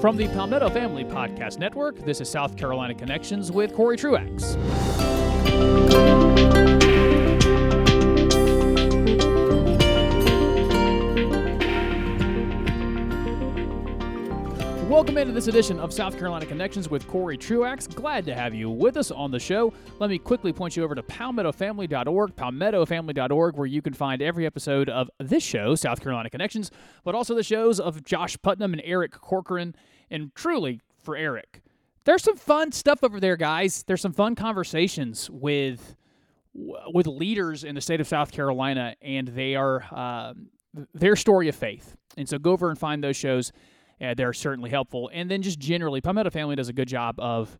From the Palmetto Family Podcast Network, this is South Carolina Connections with Cory Truax. Welcome into this edition of South Carolina Connections with Cory Truax. Glad to have you with us on the show. Let me quickly point you over to palmettofamily.org, palmettofamily.org, where you can find every episode of this show, South Carolina Connections, but also the shows of Josh Putnam and Eric Corcoran. And truly, for Eric, there's some fun stuff over there, guys. There's some fun conversations with with leaders in the state of South Carolina, and they are uh, their story of faith. And so go over and find those shows uh, they're certainly helpful. And then just generally, Palmetto Family does a good job of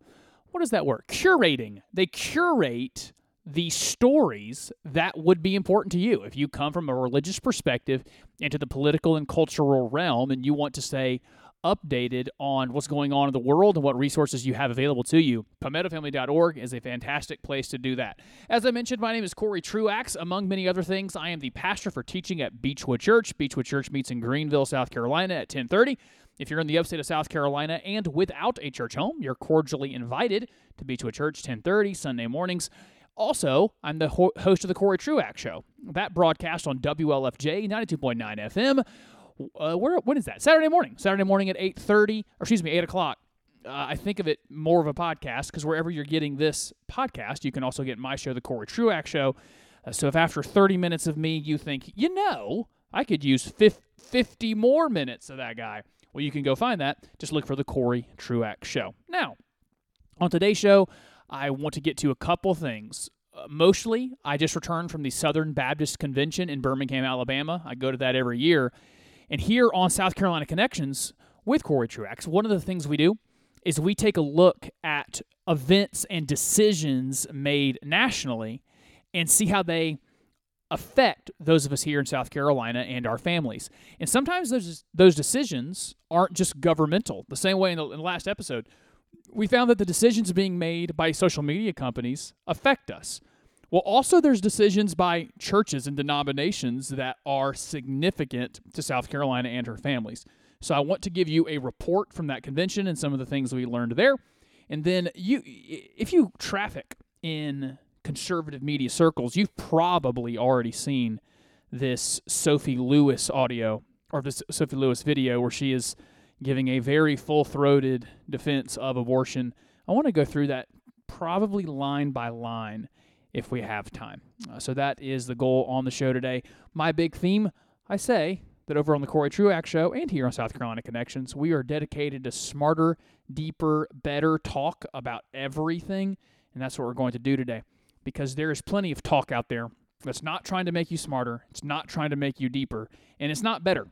what does that work? Curating. They curate the stories that would be important to you. If you come from a religious perspective into the political and cultural realm and you want to stay updated on what's going on in the world and what resources you have available to you, palmettofamily.org is a fantastic place to do that. As I mentioned, my name is Cory Truax. Among many other things, I am the pastor for teaching at Beechwood Church. Beechwood Church meets in Greenville, South Carolina at 1030. If you're in the upstate of South Carolina and without a church home, you're cordially invited to be to a Church 1030 Sunday mornings. Also, I'm the ho- host of the Cory Truax Show. That broadcast on WLFJ 92.9 FM. Uh, where when is that? Saturday morning. Saturday morning at 8:30, or excuse me, 8 o'clock. Uh, I think of it more of a podcast because wherever you're getting this podcast, you can also get my show, the Cory Truax Show. Uh, so if after 30 minutes of me, you think, you know, I could use 50 more minutes of that guy, well, you can go find that. Just look for the Cory Truax Show. Now, on today's show, I want to get to a couple things. Uh, mostly, I just returned from the Southern Baptist Convention in Birmingham, Alabama. I go to that every year. And here on South Carolina Connections with Cory Truax, one of the things we do is we take a look at events and decisions made nationally and see how they affect those of us here in South Carolina and our families. And sometimes those those decisions aren't just governmental. The same way in the, in the last episode, we found that the decisions being made by social media companies affect us. Well, also there's decisions by churches and denominations that are significant to South Carolina and her families. So I want to give you a report from that convention and some of the things we learned there. And then you if you traffic in conservative media circles, you've probably already seen this Sophie Lewis audio or this Sophie Lewis video where she is giving a very full throated defense of abortion. I want to go through that probably line by line if we have time. Uh, so that is the goal on the show today. My big theme, I say, that over on the Cory Truax Show and here on South Carolina Connections, we are dedicated to smarter, deeper, better talk about everything. And that's what we're going to do today because there is plenty of talk out there that's not trying to make you smarter, it's not trying to make you deeper, and it's not better.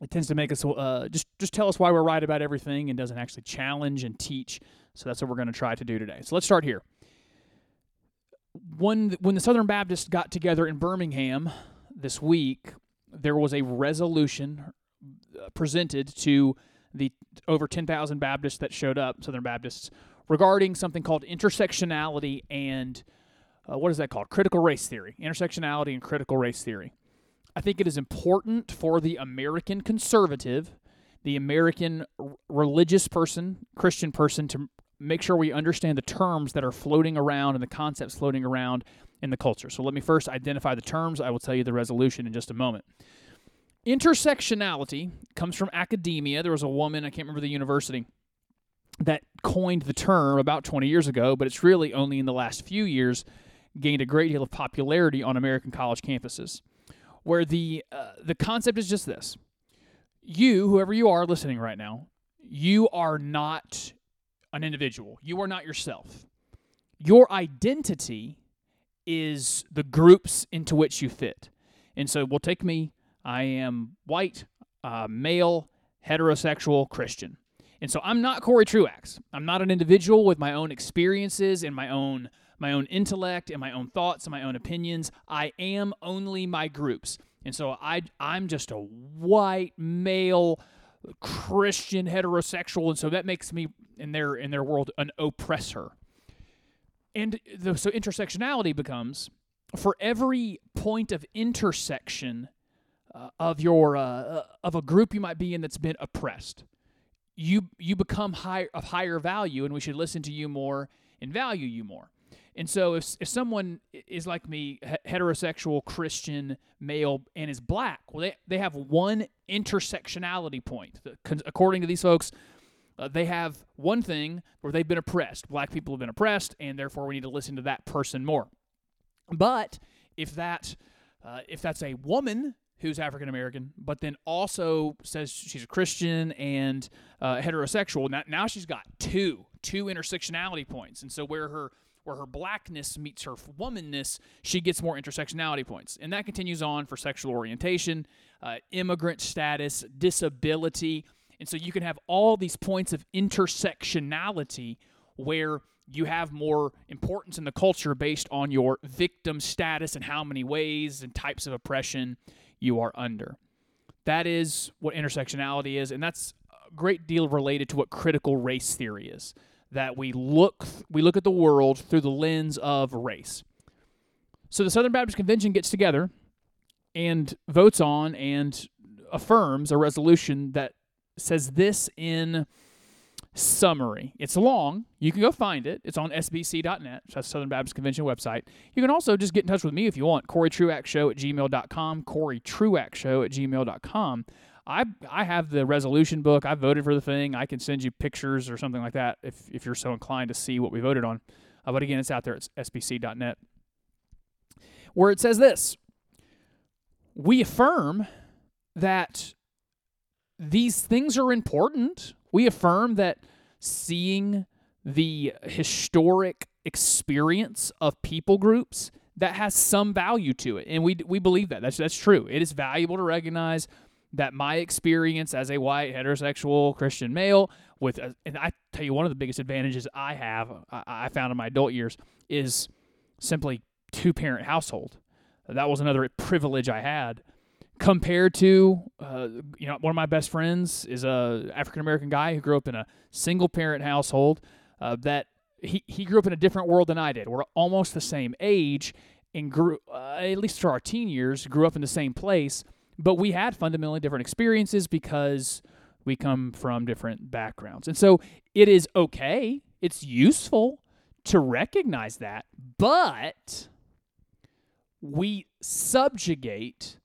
It tends to make us uh, just just tell us why we're right about everything and doesn't actually challenge and teach. So that's what we're going to try to do today. So let's start here. When when the Southern Baptists got together in Birmingham this week, there was a resolution uh, presented to the over 10,000 Baptists that showed up, Southern Baptists, regarding something called intersectionality and uh, what is that called? Critical race theory. Intersectionality and critical race theory. I think it is important for the American conservative, the American r- religious person, Christian person, to make sure we understand the terms that are floating around and the concepts floating around in the culture. So let me first identify the terms. I will tell you the resolution in just a moment. Intersectionality comes from academia. There was a woman, I can't remember the university, that coined the term about 20 years ago, but it's really only in the last few years gained a great deal of popularity on American college campuses, where the uh, the concept is just this: you, whoever you are listening right now, you are not an individual. You are not yourself. Your identity is the groups into which you fit. And so, we'll take me. I am white, uh, male, heterosexual, Christian. And so I'm not Cory Truax. I'm not an individual with my own experiences and my own my own intellect and my own thoughts and my own opinions. I am only my groups. And so I I'm just a white male Christian heterosexual and so that makes me in their in their world an oppressor. And the, so intersectionality becomes for every point of intersection uh, of your uh, of a group you might be in that's been oppressed you you become high, of higher value, and we should listen to you more and value you more. And so, if, if someone is like me, heterosexual Christian male, and is black, well, they, they have one intersectionality point. According to these folks, uh, they have one thing where they've been oppressed. Black people have been oppressed, and therefore we need to listen to that person more. But if that uh, if that's a woman who's African American, but then also says she's a Christian and uh, heterosexual. Now, now she's got two two intersectionality points, and so where her where her blackness meets her womanness, she gets more intersectionality points, and that continues on for sexual orientation, uh, immigrant status, disability, and so you can have all these points of intersectionality where you have more importance in the culture based on your victim status and how many ways and types of oppression you are under. That is what intersectionality is, and that's a great deal related to what critical race theory is. That we look we look at the world through the lens of race. So the Southern Baptist Convention gets together and votes on and affirms a resolution that says this in summary. It's long. You can go find it. It's on sbc.net. That's Southern Baptist Convention website. You can also just get in touch with me if you want. Cory Truax Show at gmail.com. Cory Truax Show at gmail.com. I I have the resolution book. I voted for the thing. I can send you pictures or something like that if, if you're so inclined to see what we voted on. Uh, but again, it's out there. It's sbc.net. Where it says this We affirm that these things are important we affirm that seeing the historic experience of people groups that has some value to it, and we we believe that that's that's true. It is valuable to recognize that my experience as a white heterosexual Christian male with, a, and I tell you, one of the biggest advantages I have, I, I found in my adult years, is simply two parent household. That was another privilege I had compared to uh, you know one of my best friends is a African American guy who grew up in a single parent household uh, that he, he grew up in a different world than I did. We're almost the same age and grew uh, at least for our teen years grew up in the same place, but we had fundamentally different experiences because we come from different backgrounds. And so it is okay, it's useful to recognize that, but we subjugate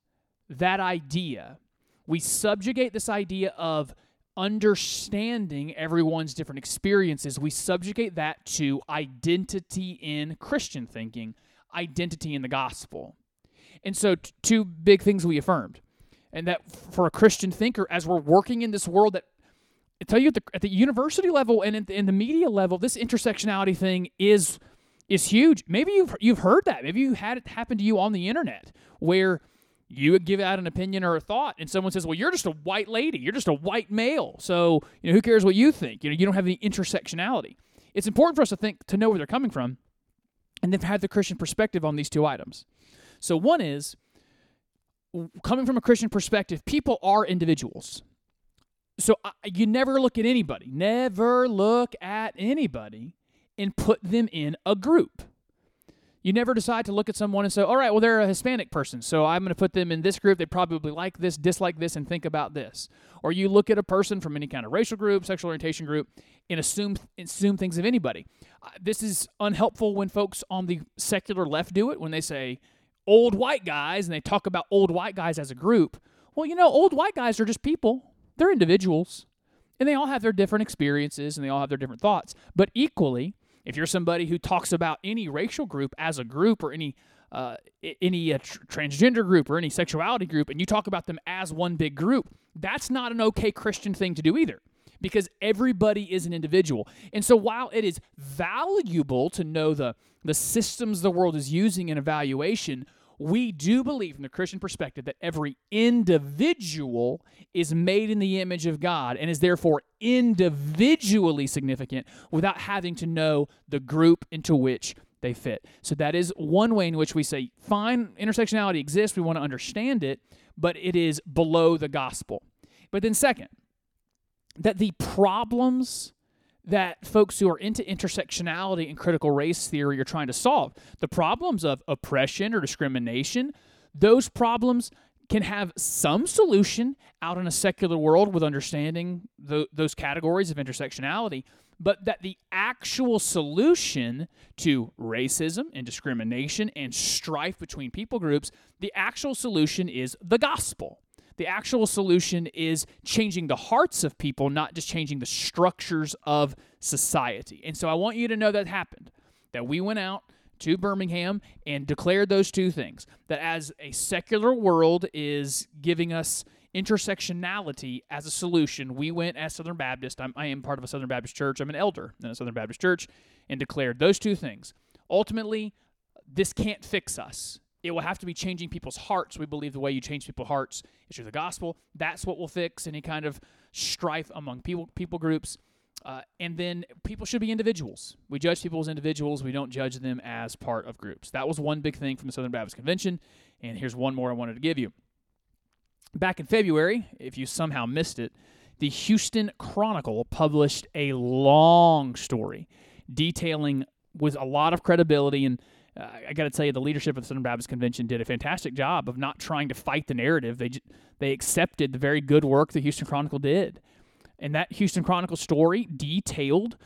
that idea, we subjugate this idea of understanding everyone's different experiences, we subjugate that to identity in Christian thinking, identity in the gospel. And so, t- two big things we affirmed. And that for a Christian thinker, as we're working in this world that I tell you at the, at the university level and in, in the media level, this intersectionality thing is is huge. Maybe you've you've heard that. Maybe you had it happen to you on the internet where you give out an opinion or a thought and someone says well you're just a white lady. You're just a white male. So you know who cares what you think? You know you don't have any intersectionality. It's important for us to think to know where they're coming from and then have the christian perspective on these two items. So one is coming from a christian perspective people are individuals. So you never look at anybody never look at anybody and put them in a group you never decide to look at someone and say, all right, well, they're a Hispanic person, so I'm going to put them in this group. They probably like this, dislike this, and think about this. Or you look at a person from any kind of racial group, sexual orientation group, and assume assume things of anybody. Uh, this is unhelpful when folks on the secular left do it when they say old white guys and they talk about old white guys as a group. Well, you know, old white guys are just people. They're individuals. And they all have their different experiences and they all have their different thoughts. But equally, if you're somebody who talks about any racial group as a group or any uh, any uh, tr- transgender group or any sexuality group, and you talk about them as one big group, that's not an okay Christian thing to do either because everybody is an individual. And so while it is valuable to know the the systems the world is using in evaluation, we do believe from the Christian perspective that every individual is made in the image of God and is therefore individually significant without having to know the group into which they fit. So that is one way in which we say, fine, intersectionality exists, we want to understand it, but it is below the gospel. But then, second, that the problems that folks who are into intersectionality and critical race theory are trying to solve. The problems of oppression or discrimination, those problems can have some solution out in a secular world with understanding the, those categories of intersectionality, but that the actual solution to racism and discrimination and strife between people groups, the actual solution is the gospel. The actual solution is changing the hearts of people, not just changing the structures of society. And so I want you to know that happened. That we went out to Birmingham and declared those two things that as a secular world is giving us intersectionality as a solution, we went as Southern Baptist. I'm, I am part of a Southern Baptist church. I'm an elder in a Southern Baptist church and declared those two things. Ultimately, this can't fix us. It will have to be changing people's hearts. We believe the way you change people's hearts is through the gospel. That's what will fix any kind of strife among people people groups. Uh, and then people should be individuals. We judge people as individuals. We don't judge them as part of groups. That was one big thing from the Southern Baptist Convention. And here's one more I wanted to give you. Back in February, if you somehow missed it, the Houston Chronicle published a long story detailing with a lot of credibility and I got to tell you, the leadership of the Southern Baptist Convention did a fantastic job of not trying to fight the narrative. They they accepted the very good work the Houston Chronicle did. And that Houston Chronicle story detailed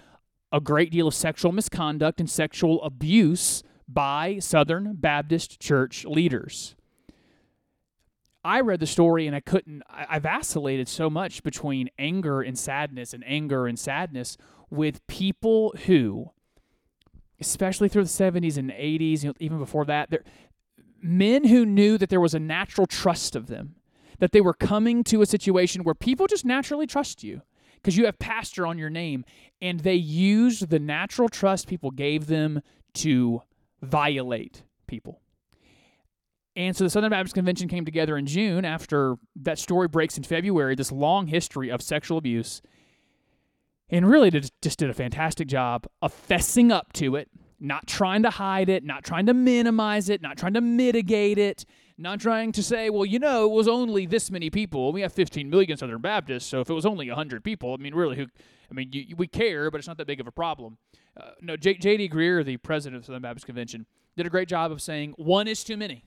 a great deal of sexual misconduct and sexual abuse by Southern Baptist church leaders. I read the story and I couldn't, I vacillated so much between anger and sadness and anger and sadness with people who, especially through the 70s and 80s, even before that, men who knew that there was a natural trust of them that they were coming to a situation where people just naturally trust you because you have pastor on your name and they used the natural trust people gave them to violate people. And so the Southern Baptist Convention came together in June after that story breaks in February, this long history of sexual abuse, and really just did a fantastic job of fessing up to it, not trying to hide it, not trying to minimize it, not trying to mitigate it, not trying to say, well, you know, it was only this many people. We have 15 million Southern Baptists, so if it was only 100 people, I mean, really, who? I mean, you, we care, but it's not that big of a problem. Uh, no, J- J.D. Greear, the president of the Southern Baptist Convention, did a great job of saying one is too many.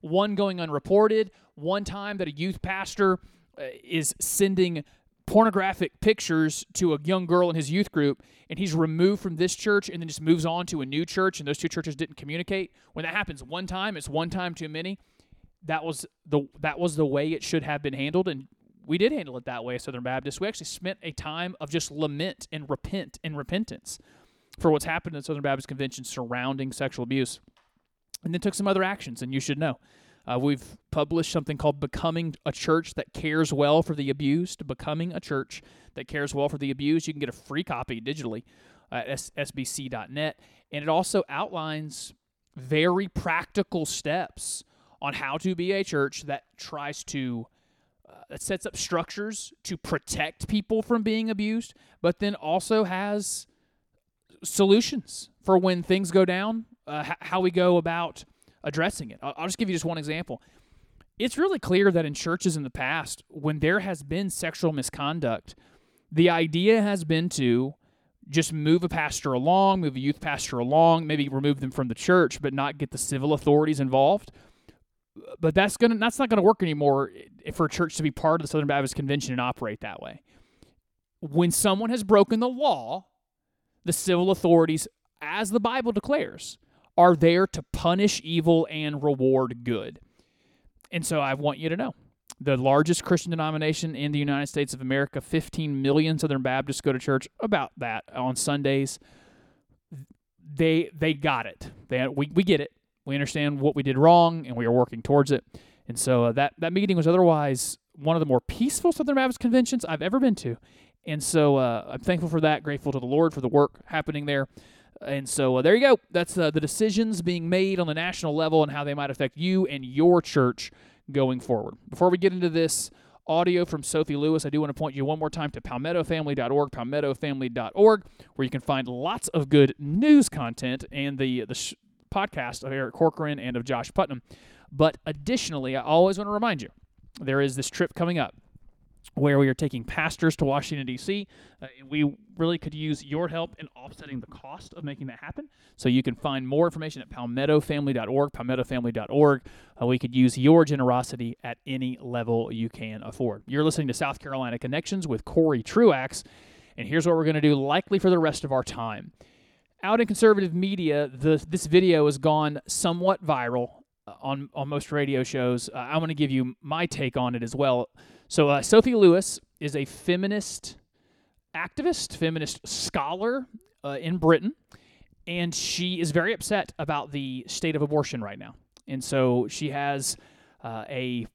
One going unreported. One time that a youth pastor uh, is sending pornographic pictures to a young girl in his youth group and he's removed from this church and then just moves on to a new church and those two churches didn't communicate. When that happens one time it's one time too many. That was the that was the way it should have been handled and we did handle it that way southern baptist. We actually spent a time of just lament and repent and repentance for what's happened in the southern baptist convention surrounding sexual abuse and then took some other actions and you should know uh, we've published something called Becoming a Church That Cares Well for the Abused. Becoming a Church That Cares Well for the Abused. You can get a free copy digitally at sbc.net. And it also outlines very practical steps on how to be a church that tries to uh, that sets up structures to protect people from being abused, but then also has solutions for when things go down, uh, how we go about addressing it. I'll, just give you just one example. It's really clear that in churches in the past, when there has been sexual misconduct, the idea has been to just move a pastor along, move a youth pastor along, maybe remove them from the church, but not get the civil authorities involved. But that's gonna that's not gonna work anymore for a church to be part of the Southern Baptist Convention and operate that way. When someone has broken the law, the civil authorities, as the Bible declares, are there to punish evil and reward good. And so I want you to know the largest Christian denomination in the United States of America, 15 million Southern Baptists go to church, about that on Sundays. They they got it. They we we get it. We understand what we did wrong, and we are working towards it. And so uh, that that meeting was otherwise one of the more peaceful Southern Baptist conventions I've ever been to. And so uh, I'm thankful for that. Grateful to the Lord for the work happening there. And so uh, there you go. That's uh, the decisions being made on the national level and how they might affect you and your church going forward. Before we get into this audio from Sophie Lewis, I do want to point you one more time to palmettofamily.org, palmettofamily.org, where you can find lots of good news content and the the sh- podcast of Eric Corcoran and of Josh Putnam. But additionally, I always want to remind you there is this trip coming up where we are taking pastors to Washington, D.C. Uh, we really could use your help in offsetting the cost of making that happen. So you can find more information at palmettofamily.org, palmettofamily.org. Uh, we could use your generosity at any level you can afford. You're listening to South Carolina Connections with Cory Truax, and here's what we're going to do likely for the rest of our time. Out in conservative media, the, this video has gone somewhat viral uh, on, on most radio shows. Uh, I want to give you my take on it as well. So, uh, Sophie Lewis is a feminist activist, feminist scholar uh, in Britain, and she is very upset about the state of abortion right now. And so she has uh, a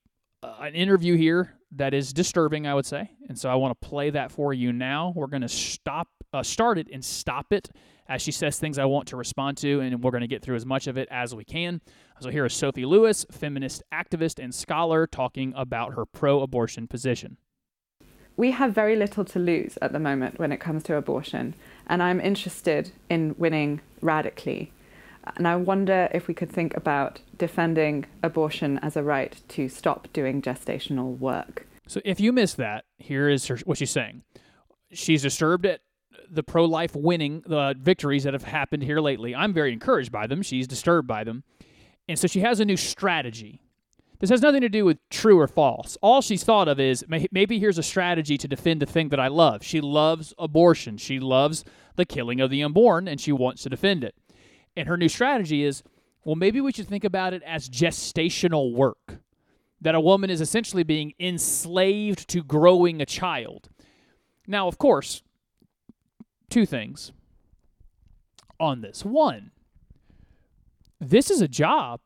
uh, an interview here that is disturbing, I would say. And so I want to play that for you now. We're going to stop, uh, start it and stop it as she says things I want to respond to, and we're going to get through as much of it as we can. So here is Sophie Lewis, feminist activist and scholar, talking about her pro abortion position. We have very little to lose at the moment when it comes to abortion, and I'm interested in winning radically. And I wonder if we could think about defending abortion as a right to stop doing gestational work. So, if you missed that, here is her, what she's saying. She's disturbed at the pro life winning the victories that have happened here lately. I'm very encouraged by them. She's disturbed by them. And so she has a new strategy. This has nothing to do with true or false. All she's thought of is maybe here's a strategy to defend the thing that I love. She loves abortion. She loves the killing of the unborn, and she wants to defend it. And her new strategy is well, maybe we should think about it as gestational work. That a woman is essentially being enslaved to growing a child. Now, of course, two things on this. One, this is a job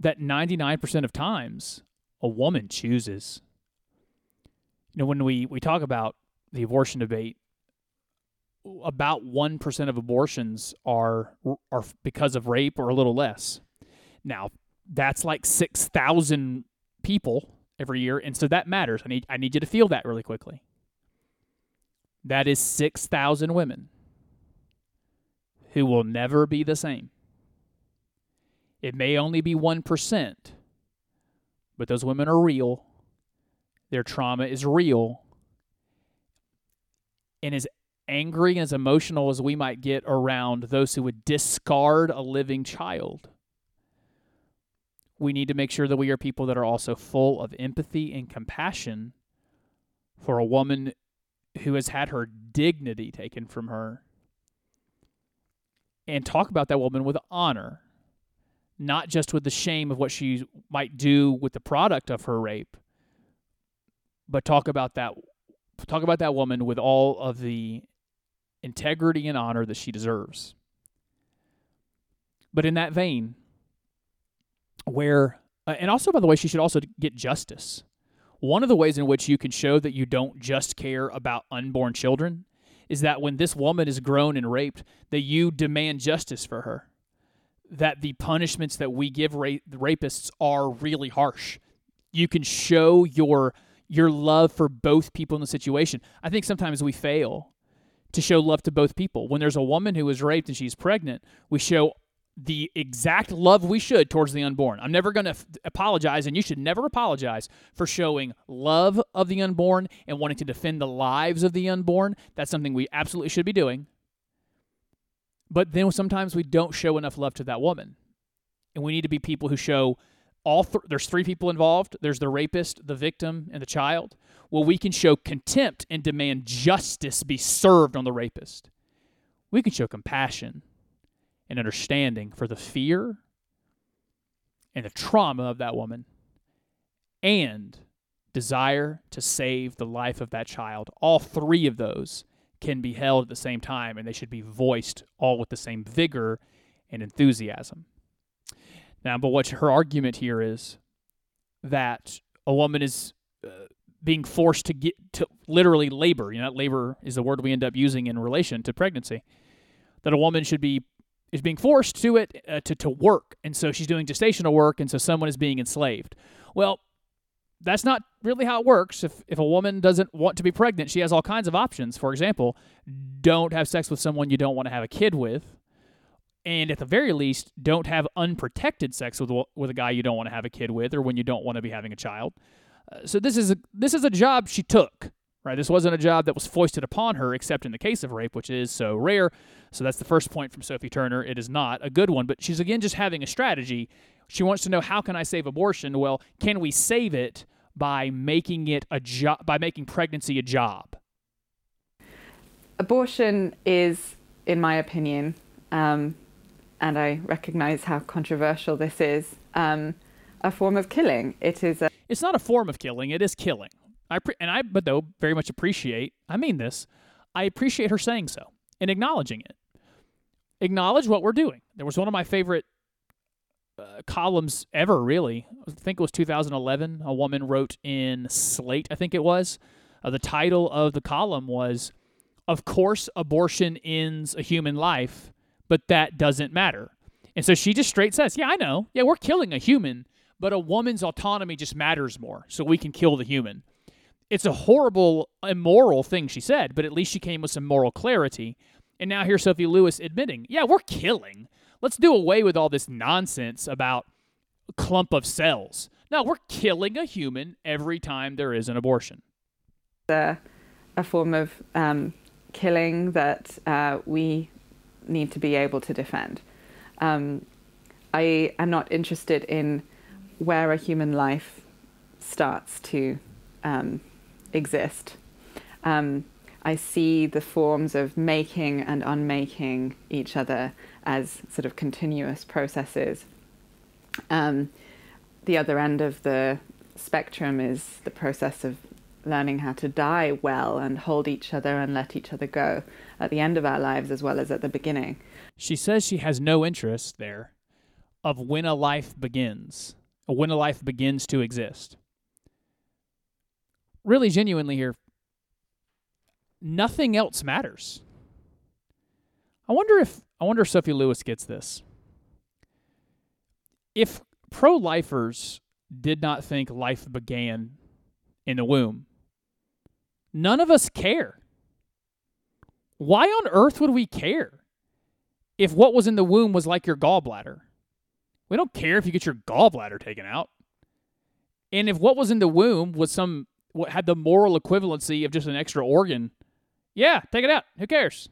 that 99% of times a woman chooses. You know, when we, we talk about the abortion debate, about 1% of abortions are are because of rape or a little less. Now, that's like 6,000 people every year and so that matters. I need I need you to feel that really quickly. That is 6,000 women who will never be the same. It may only be 1%, but those women are real. Their trauma is real. And as angry and as emotional as we might get around those who would discard a living child, we need to make sure that we are people that are also full of empathy and compassion for a woman who has had her dignity taken from her and talk about that woman with honor, not just with the shame of what she might do with the product of her rape, but talk about that talk about that woman with all of the integrity and honor that she deserves. But in that vein, where uh, and also by the way, she should also get justice. One of the ways in which you can show that you don't just care about unborn children is that when this woman is grown and raped, that you demand justice for her. That the punishments that we give ra- rapists are really harsh. You can show your your love for both people in the situation. I think sometimes we fail to show love to both people. When there's a woman who is raped and she's pregnant, we show the exact love we should towards the unborn. I'm never going to f- apologize, and you should never apologize for showing love of the unborn and wanting to defend the lives of the unborn. That's something we absolutely should be doing. But then sometimes we don't show enough love to that woman. And we need to be people who show all th- there's three people involved there's the rapist, the victim, and the child. Well, we can show contempt and demand justice be served on the rapist. We can show compassion and understanding for the fear and the trauma of that woman and desire to save the life of that child. All three of those can be held at the same time and they should be voiced all with the same vigor and enthusiasm. Now, but what her argument here is that a woman is uh, being forced to get to literally labor. You know, labor is the word we end up using in relation to pregnancy. That a woman should be is being forced to it uh, to, to work. And so she's doing gestational work, and so someone is being enslaved. Well, that's not really how it works. If, if a woman doesn't want to be pregnant, she has all kinds of options. For example, don't have sex with someone you don't want to have a kid with. And at the very least, don't have unprotected sex with, with a guy you don't want to have a kid with or when you don't want to be having a child. Uh, so this is a, this is a job she took, right? This wasn't a job that was foisted upon her, except in the case of rape, which is so rare. So that's the first point from Sophie Turner. It is not a good one, but she's again just having a strategy. She wants to know how can I save abortion? Well, can we save it by making it a job by making pregnancy a job? Abortion is, in my opinion, um, and I recognize how controversial this is, um, a form of killing. It is a. It's not a form of killing. It is killing. I pre- and I, but though very much appreciate. I mean this. I appreciate her saying so and acknowledging it. Acknowledge what we're doing. There was one of my favorite uh, columns ever. Really, I think it was 2011. A woman wrote in Slate. I think it was. Uh, the title of the column was, "Of course, abortion ends a human life, but that doesn't matter." And so she just straight says, "Yeah, I know. Yeah, we're killing a human." but a woman's autonomy just matters more, so we can kill the human. It's a horrible, immoral thing she said, but at least she came with some moral clarity. And now here's Sophie Lewis admitting, yeah, we're killing. Let's do away with all this nonsense about clump of cells. No, we're killing a human every time there is an abortion. A, a form of um, killing that uh, we need to be able to defend. Um, I am not interested in where a human life starts to um, exist. Um, I see the forms of making and unmaking each other as sort of continuous processes. Um, the other end of the spectrum is the process of learning how to die well and hold each other and let each other go at the end of our lives as well as at the beginning. She says she has no interest there of when a life begins when a life begins to exist. Really, genuinely here, nothing else matters. I wonder if I wonder if Sophie Lewis gets this. If pro-lifers did not think life began in the womb, none of us care. Why on earth would we care if what was in the womb was like your gallbladder? We don't care if you get your gallbladder taken out. And if what was in the womb was some what had the moral equivalency of just an extra organ, yeah, take it out. Who cares?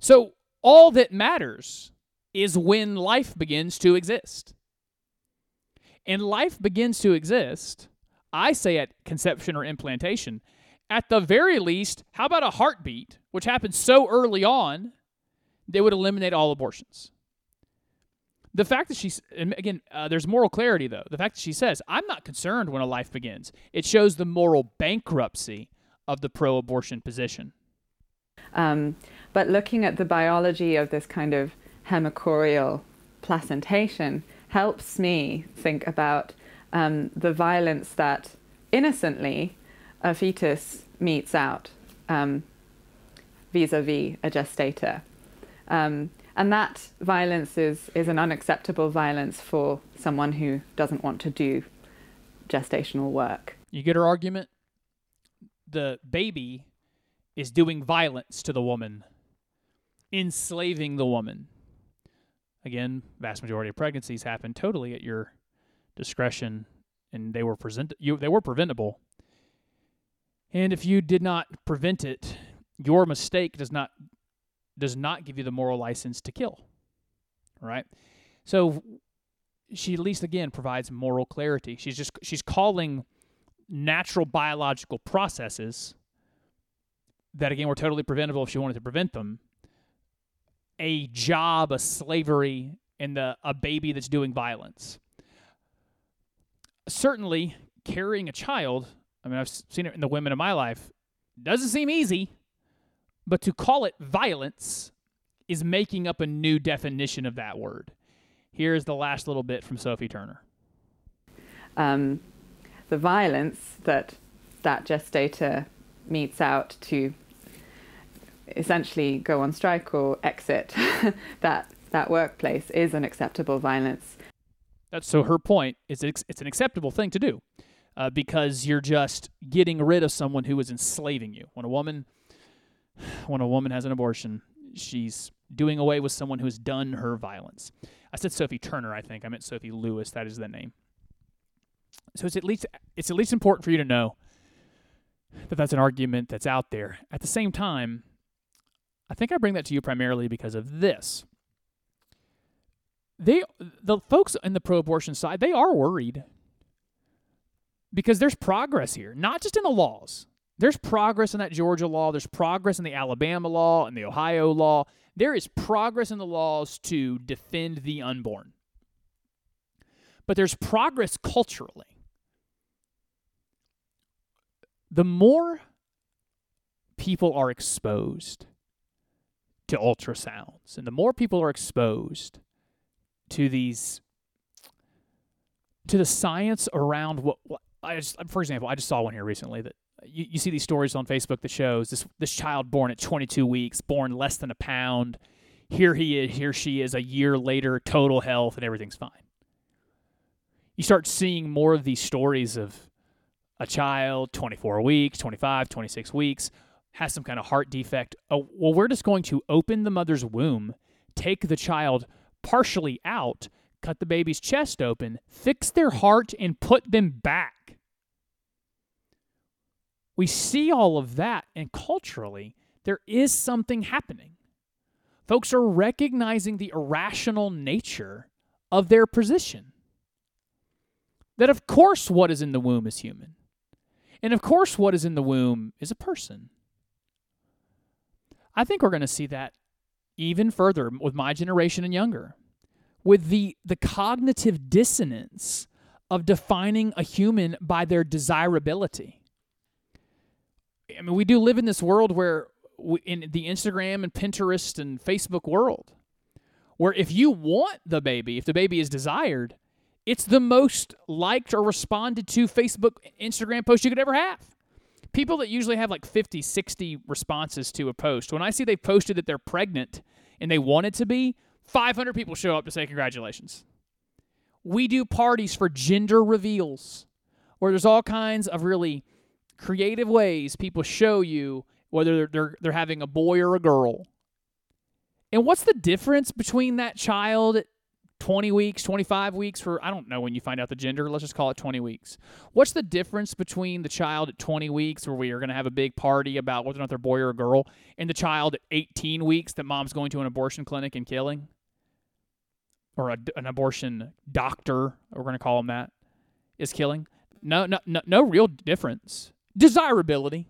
So all that matters is when life begins to exist. And life begins to exist, I say at conception or implantation, at the very least, how about a heartbeat, which happens so early on, they would eliminate all abortions. The fact that she's, again, uh, there's moral clarity though. The fact that she says, I'm not concerned when a life begins, it shows the moral bankruptcy of the pro abortion position. Um, but looking at the biology of this kind of hemochorial placentation helps me think about um, the violence that innocently a fetus metes out vis a vis a gestator. Um, and that violence is, is an unacceptable violence for someone who doesn't want to do gestational work. You get her argument? The baby is doing violence to the woman, enslaving the woman. Again, vast majority of pregnancies happen totally at your discretion, and they were present you they were preventable. And if you did not prevent it, your mistake does not does not give you the moral license to kill. Right? So she at least again provides moral clarity. She's just she's calling natural biological processes that again were totally preventable if she wanted to prevent them a job, a slavery, and the a baby that's doing violence. Certainly, carrying a child, I mean, I've seen it in the women of my life, doesn't seem easy. But to call it violence is making up a new definition of that word. Here's the last little bit from Sophie Turner. Um, the violence that that gestator metes out to essentially go on strike or exit that that workplace is an acceptable violence. That's so her point is it's, it's an acceptable thing to do uh, because you're just getting rid of someone who is enslaving you. When a woman when a woman has an abortion, she's doing away with someone who has done her violence. I said Sophie Turner, I think. I meant Sophie Lewis. That is the name. So it's at least it's at least important for you to know that that's an argument that's out there. At the same time, I think I bring that to you primarily because of this. They the folks in the pro-abortion side, they are worried because there's progress here, not just in the laws. There's progress in that Georgia law, there's progress in the Alabama law and the Ohio law. There is progress in the laws to defend the unborn. But there's progress culturally. The more people are exposed to ultrasounds and the more people are exposed to these to the science around what, what I just for example I just saw one here recently that you, you see these stories on Facebook that shows this this child born at 22 weeks born less than a pound here he is here she is a year later total health and everything's fine you start seeing more of these stories of a child 24 weeks 25 26 weeks has some kind of heart defect. Oh, well, we're just going to open the mother's womb, take the child partially out, cut the baby's chest open, fix their heart, and put them back. We see all of that, and culturally, there is something happening. Folks are recognizing the irrational nature of their position. That, of course, what is in the womb is human. And of course, what is in the womb is a person. I think we're going to see that even further with my generation and younger, with the the cognitive dissonance of defining a human by their desirability. I mean, we do live in this world where we, in the Instagram and Pinterest and Facebook world, where if you want the baby, if the baby is desired, it's the most liked or responded to Facebook, Instagram post you could ever have people that usually have like 50, 60 responses to a post, when I see they've posted that they're pregnant and they want it to be, 500 people show up to say congratulations. We do parties for gender reveals where there's all kinds of really creative ways people show you whether they're, they're, they're having a boy or a girl. And what's the difference between that child 20 weeks, 25 weeks for, I don't know when you find out the gender. Let's just call it 20 weeks. What's the difference between the child at 20 weeks, where we are going to have a big party about whether or not they're boy or a girl, and the child at 18 weeks that mom's going to an abortion clinic and killing? Or a, an abortion doctor, we're going to call him that, is killing? No, no, no, no real difference. Desirability.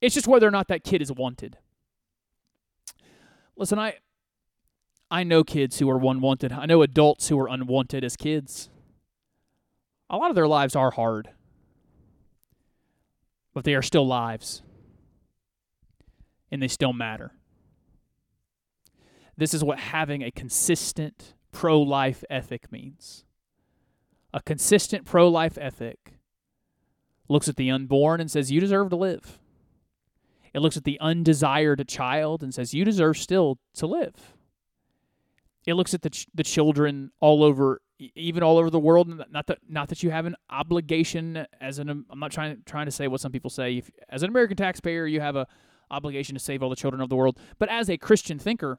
It's just whether or not that kid is wanted. Listen, I I know kids who are unwanted. I know adults who are unwanted as kids. A lot of their lives are hard, but they are still lives, and they still matter. This is what having a consistent pro life ethic means. A consistent pro life ethic looks at the unborn and says, You deserve to live. It looks at the undesired child and says, You deserve still to live. It looks at the ch- the children all over, even all over the world. Not that not that you have an obligation as an I'm not trying trying to say what some people say. If, as an American taxpayer, you have a obligation to save all the children of the world. But as a Christian thinker,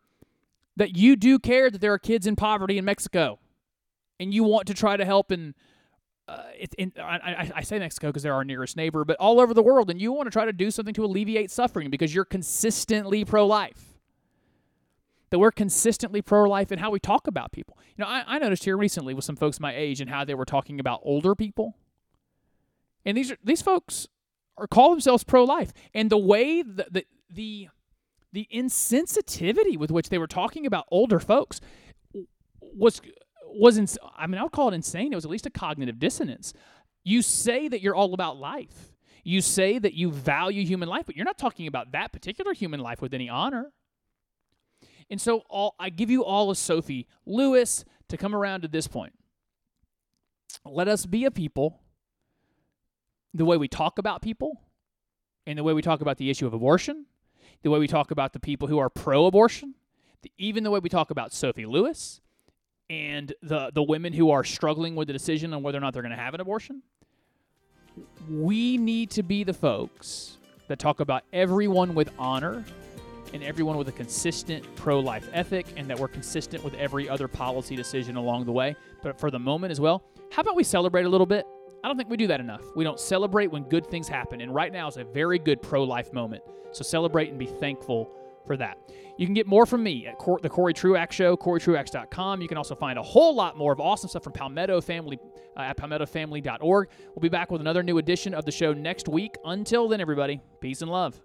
that you do care that there are kids in poverty in Mexico, and you want to try to help and uh, in, I, I, say Mexico because they're our nearest neighbor, but all over the world, and you want to try to do something to alleviate suffering because you're consistently pro life that we're consistently pro life in how we talk about people. You know, I, I, noticed here recently with some folks my age and how they were talking about older people. And these are these folks are call themselves pro life. And the way the, the the the insensitivity with which they were talking about older folks was was ins- I mean I would call it insane. It was at least a cognitive dissonance. You say that you're all about life. You say that you value human life, but you're not talking about that particular human life with any honor. And so all I give you all of Sophie Lewis to come around to this point. Let us be a people the way we talk about people and the way we talk about the issue of abortion, the way we talk about the people who are pro-abortion, the, even the way we talk about Sophie Lewis and the the women who are struggling with the decision on whether or not they're going to have an abortion. We need to be the folks that talk about everyone with honor and everyone with a consistent pro life ethic, and that we're consistent with every other policy decision along the way. But for the moment as well, how about we celebrate a little bit? I don't think we do that enough. We don't celebrate when good things happen. And right now is a very good pro life moment. So celebrate and be thankful for that. You can get more from me at Cor- the Cory Truax Show, CoryTruax.com. You can also find a whole lot more of awesome stuff from Palmetto Family uh, at PalmettoFamily.org. We'll be back with another new edition of the show next week. Until then, everybody, peace and love.